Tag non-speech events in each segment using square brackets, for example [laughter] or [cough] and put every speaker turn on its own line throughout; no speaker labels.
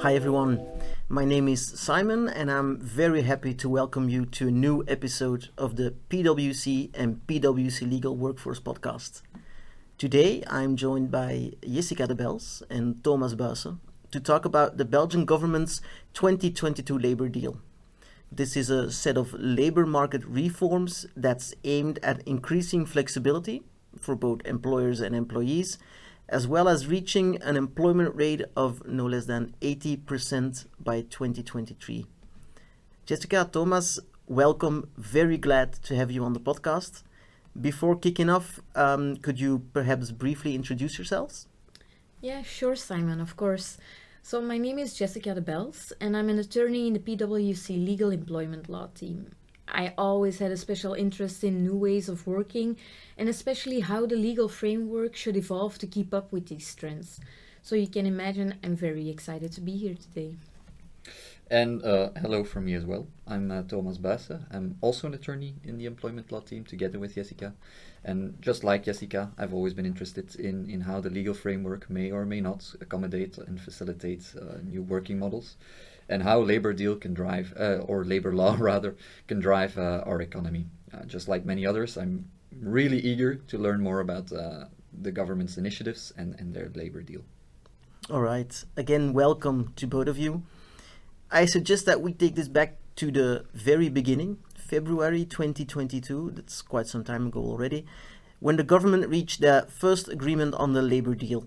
Hi everyone, my name is Simon and I'm very happy to welcome you to a new episode of the PwC and PwC Legal Workforce Podcast. Today I'm joined by Jessica de Bels and Thomas Buijsen to talk about the Belgian government's 2022 labor deal. This is a set of labor market reforms that's aimed at increasing flexibility for both employers and employees as well as reaching an employment rate of no less than 80% by 2023. Jessica, Thomas, welcome. Very glad to have you on the podcast. Before kicking off, um, could you perhaps briefly introduce yourselves?
Yeah, sure, Simon, of course. So, my name is Jessica de Bels, and I'm an attorney in the PwC Legal Employment Law team. I always had a special interest in new ways of working and especially how the legal framework should evolve to keep up with these trends. So you can imagine I'm very excited to be here today.
And uh, hello from me as well. I'm uh, Thomas Buijsen. I'm also an attorney in the employment law team together with Jessica. And just like Jessica, I've always been interested in, in how the legal framework may or may not accommodate and facilitate uh, new working models and how labor deal can drive, uh, or labor law [laughs] rather, can drive uh, our economy. Uh, just like many others, I'm really eager to learn more about uh, the government's initiatives and, and their labor deal.
All right. Again, welcome to both of you. I suggest that we take this back to the very beginning, February 2022. That's quite some time ago already, when the government reached their first agreement on the labor deal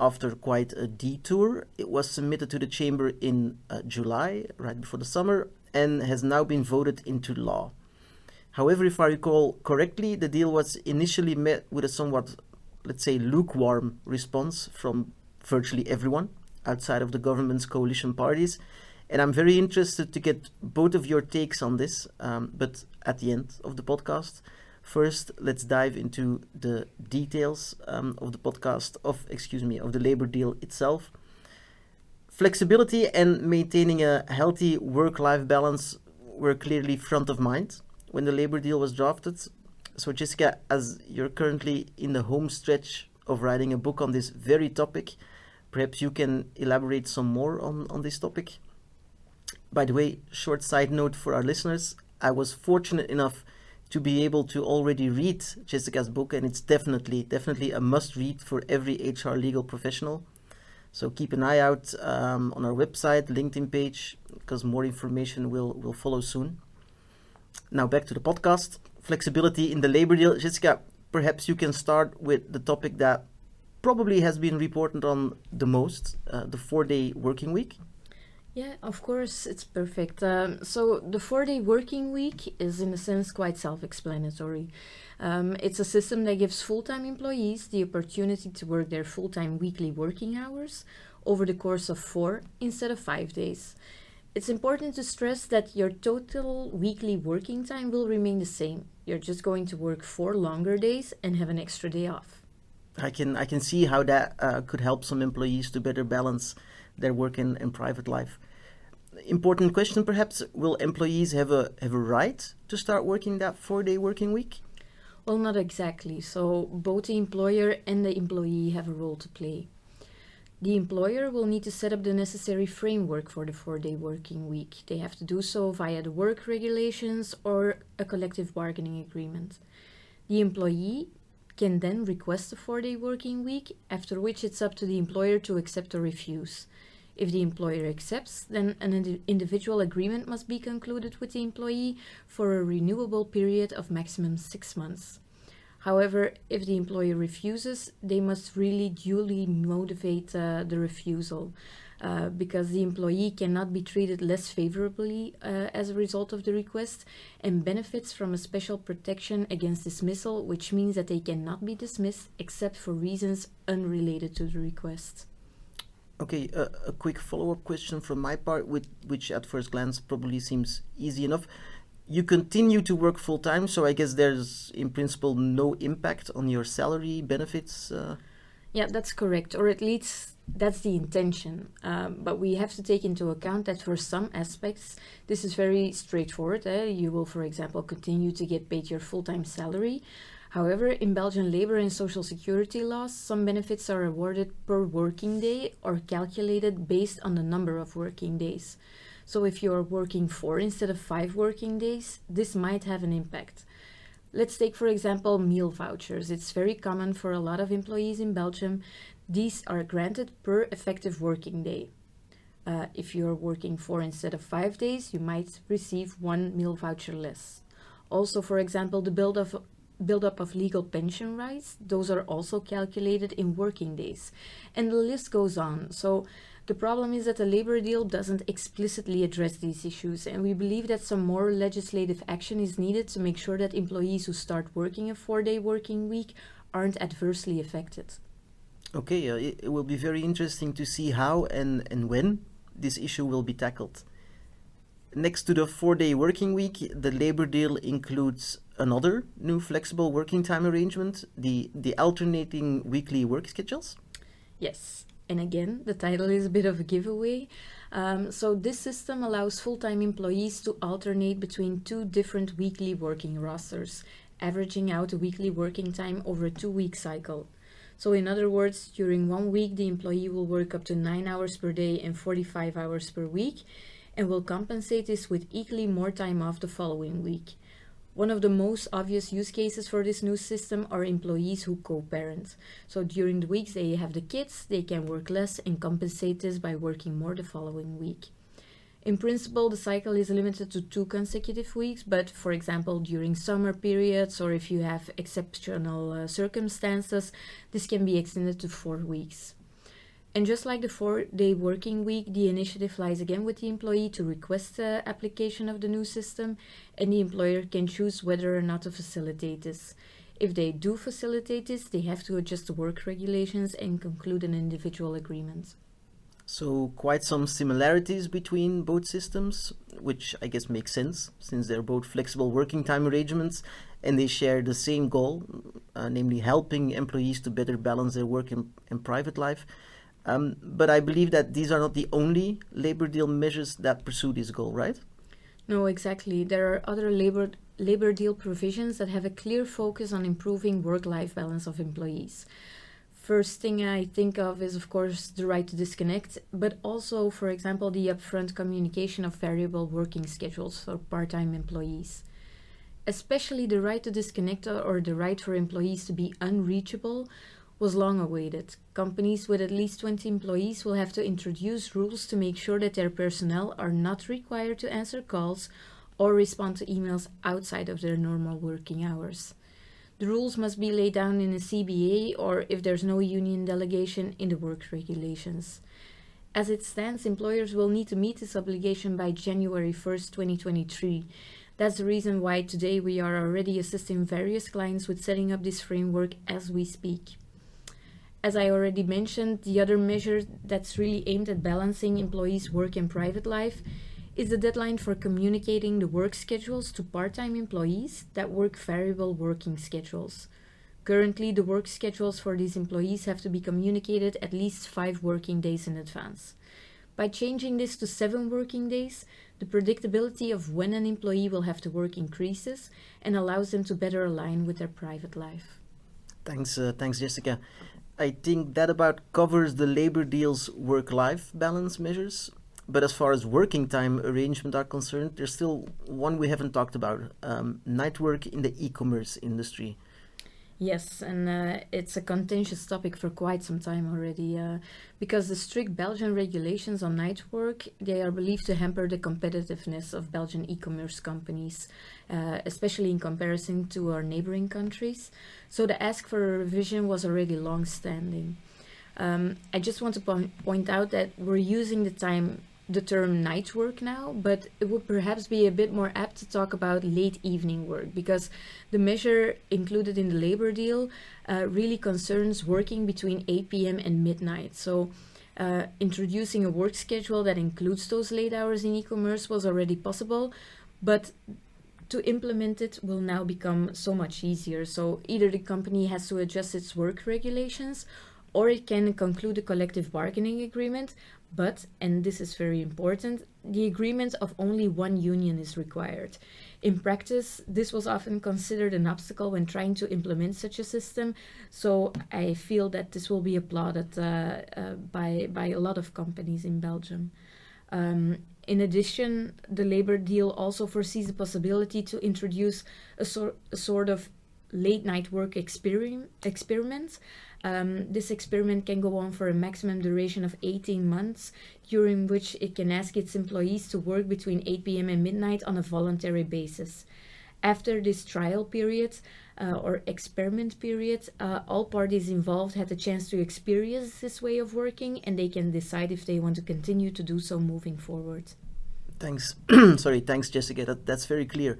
after quite a detour. It was submitted to the chamber in uh, July, right before the summer, and has now been voted into law. However, if I recall correctly, the deal was initially met with a somewhat, let's say, lukewarm response from virtually everyone outside of the government's coalition parties. And I'm very interested to get both of your takes on this, um, but at the end of the podcast. First, let's dive into the details um, of the podcast of, excuse me, of the labor deal itself. Flexibility and maintaining a healthy work-life balance were clearly front of mind when the labor deal was drafted. So, Jessica, as you're currently in the home stretch of writing a book on this very topic, perhaps you can elaborate some more on, on this topic. By the way, short side note for our listeners, I was fortunate enough to be able to already read Jessica's book, and it's definitely, definitely a must read for every HR legal professional. So keep an eye out um, on our website, LinkedIn page, because more information will, will follow soon. Now back to the podcast. Flexibility in the labor deal. Jessica, perhaps you can start with the topic that probably has been reported on the most, uh, the four-day working week.
Yeah, of course, it's perfect. Um, so, the four day working week is, in a sense, quite self explanatory. Um, it's a system that gives full time employees the opportunity to work their full time weekly working hours over the course of four instead of five days. It's important to stress that your total weekly working time will remain the same. You're just going to work four longer days and have an extra day off.
I can I can see how that uh, could help some employees to better balance their work and, and private life. Important question, perhaps: Will employees have a have a right to start working that four day working week?
Well, not exactly. So both the employer and the employee have a role to play. The employer will need to set up the necessary framework for the four day working week. They have to do so via the work regulations or a collective bargaining agreement. The employee can then request a four day working week, after which it's up to the employer to accept or refuse. If the employer accepts, then an ind- individual agreement must be concluded with the employee for a renewable period of maximum six months. However, if the employer refuses, they must really duly motivate uh, the refusal. Uh, because the employee cannot be treated less favorably uh, as a result of the request and benefits from a special protection against dismissal, which means that they cannot be dismissed except for reasons unrelated to the request.
Okay, uh, a quick follow-up question from my part, with, which at first glance probably seems easy enough. You continue to work full time, so I guess there's in principle no impact on your salary benefits. Uh...
Yeah, that's correct, or at least that's the intention. Um, but we have to take into account that for some aspects, this is very straightforward. Eh? You will, for example, continue to get paid your full time salary. However, in Belgian labor and social security laws, some benefits are awarded per working day or calculated based on the number of working days. So if you are working four instead of five working days, this might have an impact. Let's take, for example, meal vouchers. It's very common for a lot of employees in Belgium. These are granted per effective working day. Uh, if you're working four instead of five days, you might receive one meal voucher less. Also, for example, the build of buildup of legal pension rights, those are also calculated in working days. And the list goes on. So the problem is that the labor deal doesn't explicitly address these issues, and we believe that some more legislative action is needed to make sure that employees who start working a four day working week aren't adversely affected.
Okay, uh, it, it will be very interesting to see how and, and when this issue will be tackled. Next to the four day working week, the labor deal includes another new flexible working time arrangement the, the alternating weekly work schedules.
Yes, and again, the title is a bit of a giveaway. Um, so, this system allows full time employees to alternate between two different weekly working rosters, averaging out a weekly working time over a two week cycle. So, in other words, during one week, the employee will work up to 9 hours per day and 45 hours per week and will compensate this with equally more time off the following week. One of the most obvious use cases for this new system are employees who co parent. So during the weeks they have the kids, they can work less and compensate this by working more the following week. In principle, the cycle is limited to two consecutive weeks, but for example, during summer periods or if you have exceptional uh, circumstances, this can be extended to four weeks. And just like the four day working week, the initiative lies again with the employee to request the application of the new system, and the employer can choose whether or not to facilitate this. If they do facilitate this, they have to adjust the work regulations and conclude an individual agreement.
So, quite some similarities between both systems, which I guess makes sense since they're both flexible working time arrangements and they share the same goal, uh, namely helping employees to better balance their work and, and private life. Um, but I believe that these are not the only labor deal measures that pursue this goal, right?
No, exactly. There are other labor labor deal provisions that have a clear focus on improving work-life balance of employees. First thing I think of is, of course, the right to disconnect, but also, for example, the upfront communication of variable working schedules for part-time employees. Especially the right to disconnect or the right for employees to be unreachable was long awaited. Companies with at least 20 employees will have to introduce rules to make sure that their personnel are not required to answer calls or respond to emails outside of their normal working hours. The rules must be laid down in a CBA or, if there's no union delegation, in the work regulations. As it stands, employers will need to meet this obligation by January 1st, 2023. That's the reason why today we are already assisting various clients with setting up this framework as we speak. As I already mentioned, the other measure that's really aimed at balancing employees' work and private life is the deadline for communicating the work schedules to part time employees that work variable working schedules. Currently, the work schedules for these employees have to be communicated at least five working days in advance. By changing this to seven working days, the predictability of when an employee will have to work increases and allows them to better align with their private life.
Thanks, uh, thanks, Jessica. I think that about covers the labor deal's work life balance measures. But as far as working time arrangement are concerned, there's still one we haven't talked about um, night work in the e commerce industry.
Yes, and uh, it's a contentious topic for quite some time already, uh, because the strict Belgian regulations on night work they are believed to hamper the competitiveness of Belgian e-commerce companies, uh, especially in comparison to our neighboring countries. So the ask for a revision was already long-standing. Um, I just want to po- point out that we're using the time the term night work now, but it would perhaps be a bit more apt to talk about late evening work because the measure included in the labor deal uh, really concerns working between 8 p.m. and midnight. So, uh, introducing a work schedule that includes those late hours in e commerce was already possible, but to implement it will now become so much easier. So, either the company has to adjust its work regulations or it can conclude a collective bargaining agreement. But, and this is very important, the agreement of only one union is required. In practice, this was often considered an obstacle when trying to implement such a system, so I feel that this will be applauded uh, uh, by, by a lot of companies in Belgium. Um, in addition, the labor deal also foresees the possibility to introduce a, sor- a sort of late night work experiment. experiment. Um, this experiment can go on for a maximum duration of 18 months, during which it can ask its employees to work between 8 p.m. and midnight on a voluntary basis. After this trial period uh, or experiment period, uh, all parties involved had the chance to experience this way of working and they can decide if they want to continue to do so moving forward.
Thanks. [clears throat] Sorry, thanks, Jessica. That, that's very clear.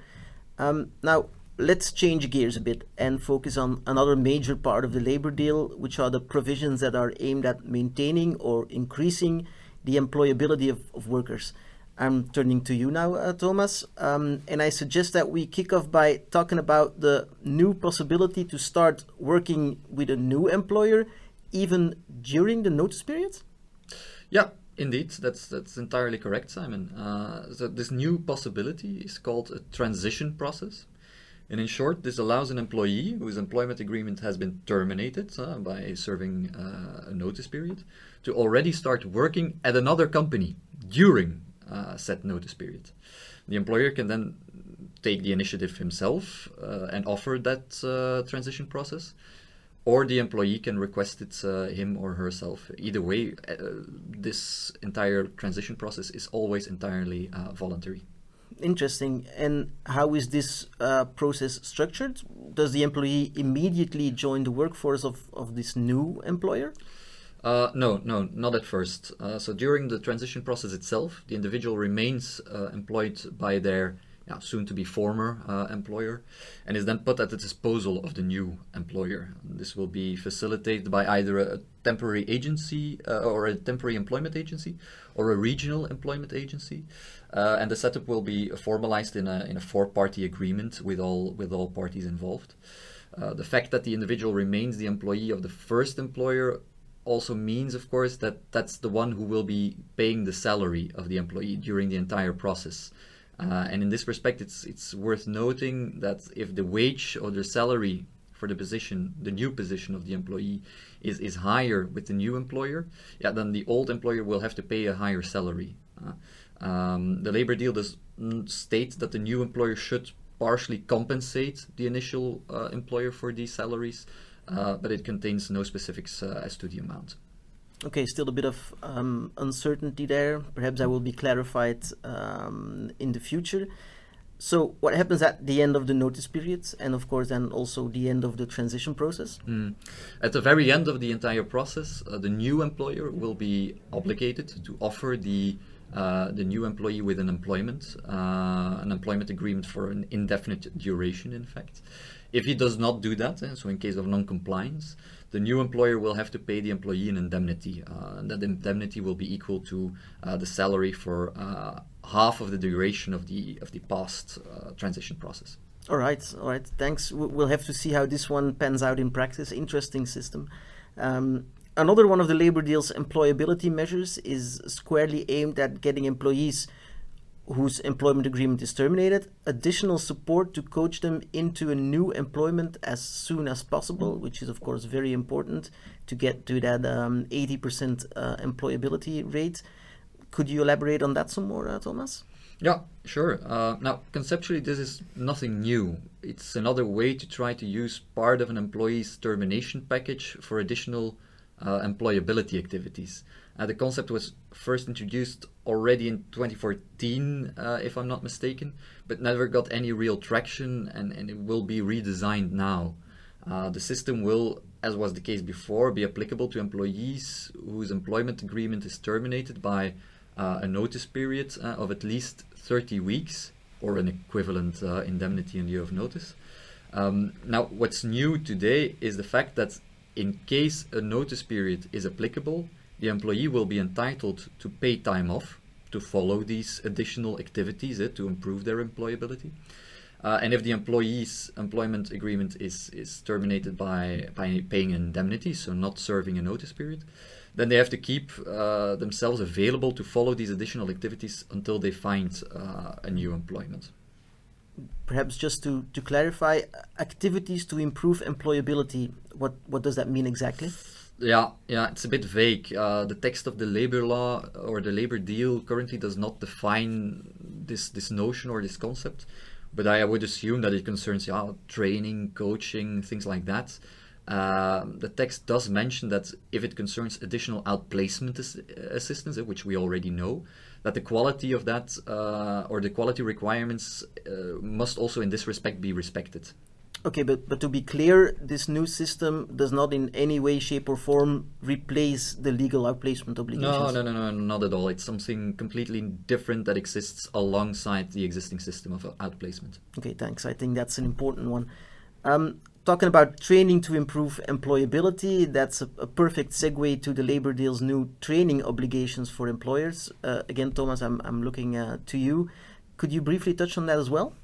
Um, now, let's change gears a bit and focus on another major part of the labor deal, which are the provisions that are aimed at maintaining or increasing the employability of, of workers. I'm turning to you now, uh, Thomas, um, and I suggest that we kick off by talking about the new possibility to start working with a new employer even during the notice period.
Yeah, indeed, that's that's entirely correct, Simon. Uh, so this new possibility is called a transition process. And in short, this allows an employee whose employment agreement has been terminated uh, by serving uh, a notice period to already start working at another company during uh, set notice period. The employer can then take the initiative himself uh, and offer that uh, transition process, or the employee can request it uh, him or herself. Either way, this entire transition process is always entirely voluntary.
Interesting. And how is this process structured? Does the employee immediately join the workforce of, of this new employer?
Uh, no, no, not at first. Uh, so during the transition process itself, the individual remains uh, employed by their yeah, soon to be former uh, employer and is then put at the disposal of the new employer. This will be facilitated by either a temporary agency uh, or a temporary employment agency or a regional employment agency. Uh, and the setup will be formalized in a, in a four party agreement with all, with all parties involved. the fact that the individual remains the employee of the first employer also means, of course, that that's the one who will be paying the salary of the employee during the entire process. Uh, and in this respect, it's it's worth noting that if the wage or the salary for the position, the new position of the employee, is is higher with the new employer, yeah, then the old employer will have to pay a higher salary. Uh, um, the labor deal does state that the new employer should partially compensate the initial uh, employer for these salaries uh, but it contains no specifics uh, as to the amount.
Okay, still a bit of um, uncertainty there. Perhaps I will be clarified um, in the future. So, what happens at the end of the notice periods, and of course, then also the end of the transition process?
Mm. At the very end of the entire process, uh, the new employer will be obligated to offer the uh, the new employee with an employment, uh, an employment agreement for an indefinite duration, in fact. If he does not do that, so in case of non-compliance, the new employer will have to pay the employee an indemnity, uh, and that indemnity will be equal to uh, the salary for uh, half of the duration of the of the past uh, transition process.
All right, all right. Thanks. We'll have to see how this one pans out in practice. Interesting system. Um, another one of the labor deal's employability measures is squarely aimed at getting employees whose employment agreement is terminated, additional support to coach them into a new employment as soon as possible, which is, of course, very important to get to that um, 80% uh, employability rate. Could you elaborate on that some more, uh, Thomas?
Yeah, sure. Uh, now, conceptually, this is nothing new. It's another way to try to use part of an employee's termination package for additional uh, employability activities. Uh, the concept was first introduced already in 2014, uh, if I'm not mistaken, but never got any real traction and, and it will be redesigned now. Uh, the system will, as was the case before, be applicable to employees whose employment agreement is terminated by uh, a notice period uh, of at least 30 weeks or an equivalent indemnity in lieu of notice. Um, now, what's new today is the fact that in case a notice period is applicable, the employee will be entitled to pay time off to follow these additional activities eh, to improve their employability. Uh, and if the employee's employment agreement is, is terminated by, by paying indemnity, so not serving a notice period, then they have to keep uh, themselves available to follow these additional activities until they find uh, a new employment.
Perhaps just to, to clarify, activities to improve employability, what, what does that mean exactly?
Yeah, yeah, it's a bit vague. Uh, the text of the labor law or the labor deal currently does not define this this notion or this concept, but I would assume that it concerns yeah, training, coaching, things like that. Uh, the text does mention that if it concerns additional outplacement as- assistance, which we already know, that the quality of that uh, or the quality requirements uh, must also in this respect be respected.
Okay, but, but to be clear, this new system does not in any way, shape, or form replace the legal outplacement obligations.
No, no, no, no, not at all. It's something completely different that exists alongside the existing system of outplacement.
Okay, thanks. I think that's an important one. Um, talking about training to improve employability, that's a, a, perfect segue to the labor deal's new training obligations for employers. Uh, again, Thomas, I'm, I'm looking uh, to you. Could you briefly touch on that as well?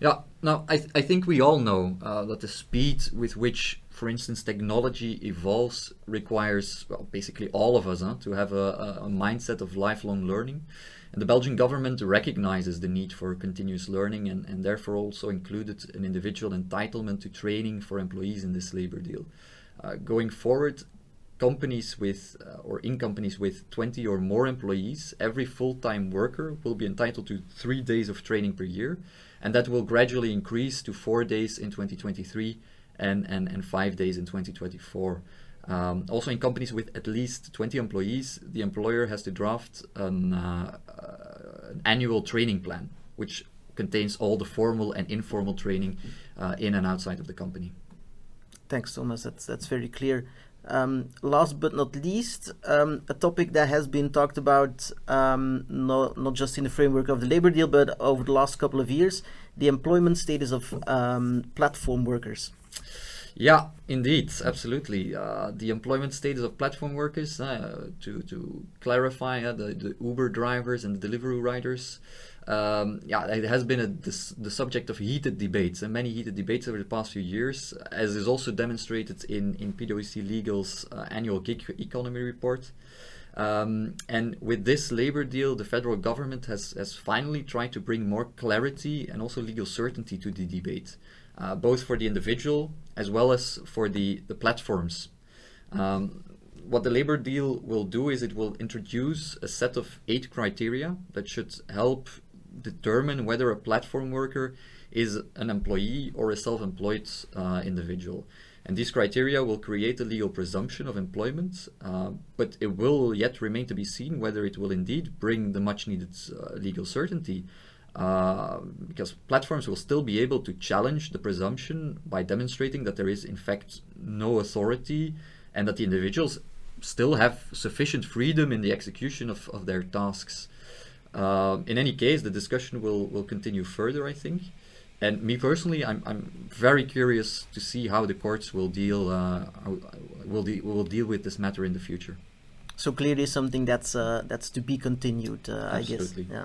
Yeah, now I, th- I think we all know uh, that the speed with which, for instance, technology evolves requires, well, basically all of us huh, to have a, a, mindset of lifelong learning. And the Belgian government recognizes the need for continuous learning and, and therefore also included an individual entitlement to training for employees in this labor deal. Uh, going forward, companies with uh, or in companies with 20 or more employees, every full-time worker will be entitled to three days of training per year and that will gradually increase to four days in 2023 and, and, and five days in 2024. Um, also, in companies with at least 20 employees, the employer has to draft an, uh, uh, an annual training plan, which contains all the formal and informal training uh, in and outside of the company.
Thanks, Thomas. That's that's very clear. Um, last but not least, um, a topic that has been talked about um, not, not just in the framework of the labor deal, but over the last couple of years the employment status of um, platform workers.
Yeah, indeed, absolutely. Uh, the employment status of platform workers, uh, to, to clarify, uh, the, the Uber drivers and the delivery riders, um, yeah, it has been a, this, the subject of heated debates and many heated debates over the past few years, as is also demonstrated in, in PwC Legal's uh, annual gig economy report. Um, and with this labor deal, the federal government has, has finally tried to bring more clarity and also legal certainty to the debate, uh, both for the individual as well as for the, the platforms. Um, what the labor deal will do is it will introduce a set of eight criteria that should help determine whether a platform worker is an employee or a self employed uh, individual. And these criteria will create a legal presumption of employment, uh, but it will yet remain to be seen whether it will indeed bring the much needed uh, legal certainty. Uh, because platforms will still be able to challenge the presumption by demonstrating that there is, in fact, no authority and that the individuals still have sufficient freedom in the execution of, of their tasks. Uh, in any case, the discussion will, will continue further, I think. And me personally, I'm, I'm very curious to see how the courts will deal uh, will de- will deal with this matter in the future.
So clearly, something that's uh, that's to be continued, uh, I guess. Yeah.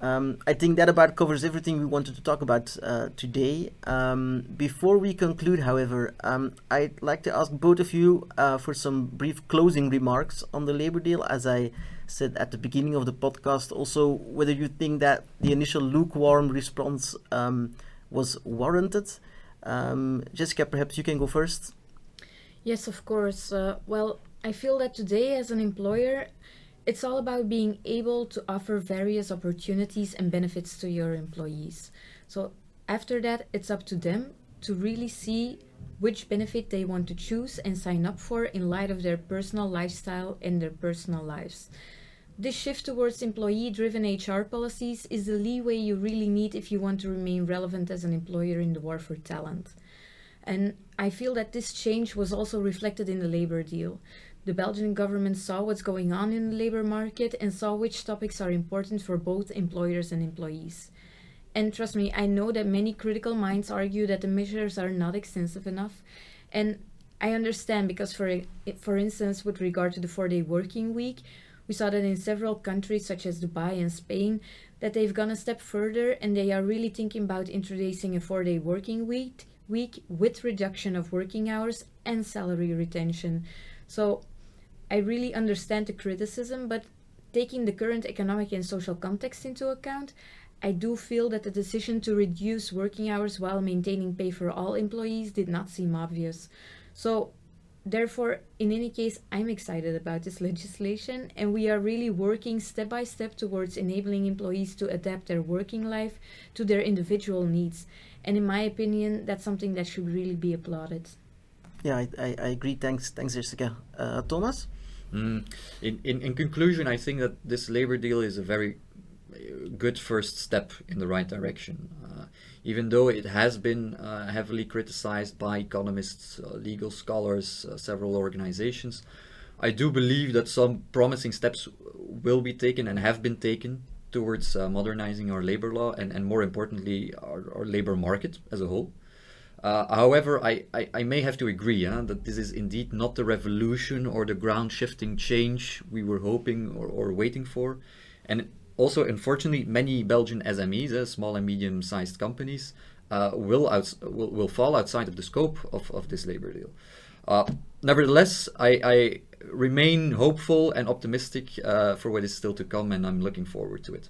Um, I think that about covers everything we wanted to talk about uh, today. Um, before we conclude, however, um, I'd like to ask both of you uh, for some brief closing remarks on the labor deal. As I said at the beginning of the podcast, also whether you think that the initial lukewarm response um, was warranted. Um, Jessica, perhaps you can go first.
Yes, of course. Uh, well, I feel that today, as an employer, it's all about being able to offer various opportunities and benefits to your employees. So after that, it's up to them to really see which benefit they want to choose and sign up for in light of their personal lifestyle and their personal lives. This shift towards employee driven HR policies is the leeway you really need if you want to remain relevant as an employer in the war for talent. And I feel that this change was also reflected in the labor deal. The Belgian government saw what's going on in the labor market and saw which topics are important for both employers and employees. And trust me, I know that many critical minds argue that the measures are not extensive enough. And I understand because, for, for instance, with regard to the four day working week, We saw that in several countries, such as Dubai and Spain, that they've gone a step further and they are really thinking about introducing a four day working week, week with reduction of working hours and salary retention. So I really understand the criticism, but taking the current economic and social context into account, I do feel that the decision to reduce working hours while maintaining pay for all employees did not seem obvious. So, therefore, in any case, I'm excited about this legislation, and we are really working step by step towards enabling employees to adapt their working life to their individual needs. And in my opinion, that's something that should really be applauded.
Yeah, I, I, I agree. Thanks, thanks, Jessica. Uh, Thomas?
Mm. In, in, in conclusion, I think that this labor deal is a very good first step in the right direction. Uh, even though it has been uh, heavily criticized by economists, uh, legal scholars, uh, several organizations, I do believe that some promising steps will be taken and have been taken towards uh, modernizing our labor law and, and more importantly, our, our labor market as a whole. Uh, however, I, I, I, may have to agree that this is indeed not the revolution or the ground shifting change we were hoping or, or waiting for. And also, unfortunately, many Belgian SMEs, uh, small and medium sized companies, uh, will, will, will fall outside of the scope of, of this labor deal. Uh, nevertheless, I, I, remain hopeful and optimistic uh, for what is still to come, and I'm looking forward to it.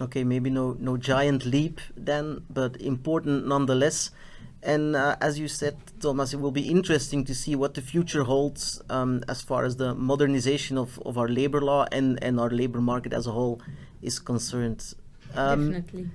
Okay, maybe no, no giant leap then, but important nonetheless. And uh, as you said, Thomas, it will be interesting to see what the future holds um, as far as the modernization of, of our labor law and, and our labor market as a whole is concerned.
Um, Definitely.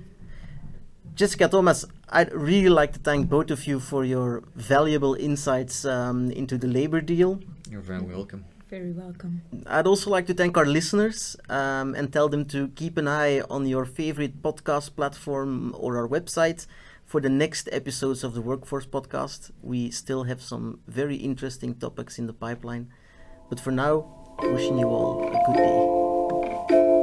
Jessica Thomas, I'd really like to thank both of you for your valuable insights um, into the labor deal.
You're very welcome.
Very welcome.
I'd also like to thank our listeners um, and tell them to keep an eye on your favorite podcast platform or our website for the next episodes of the Workforce Podcast. We still have some very interesting topics in the pipeline. But for now, wishing you all a good day.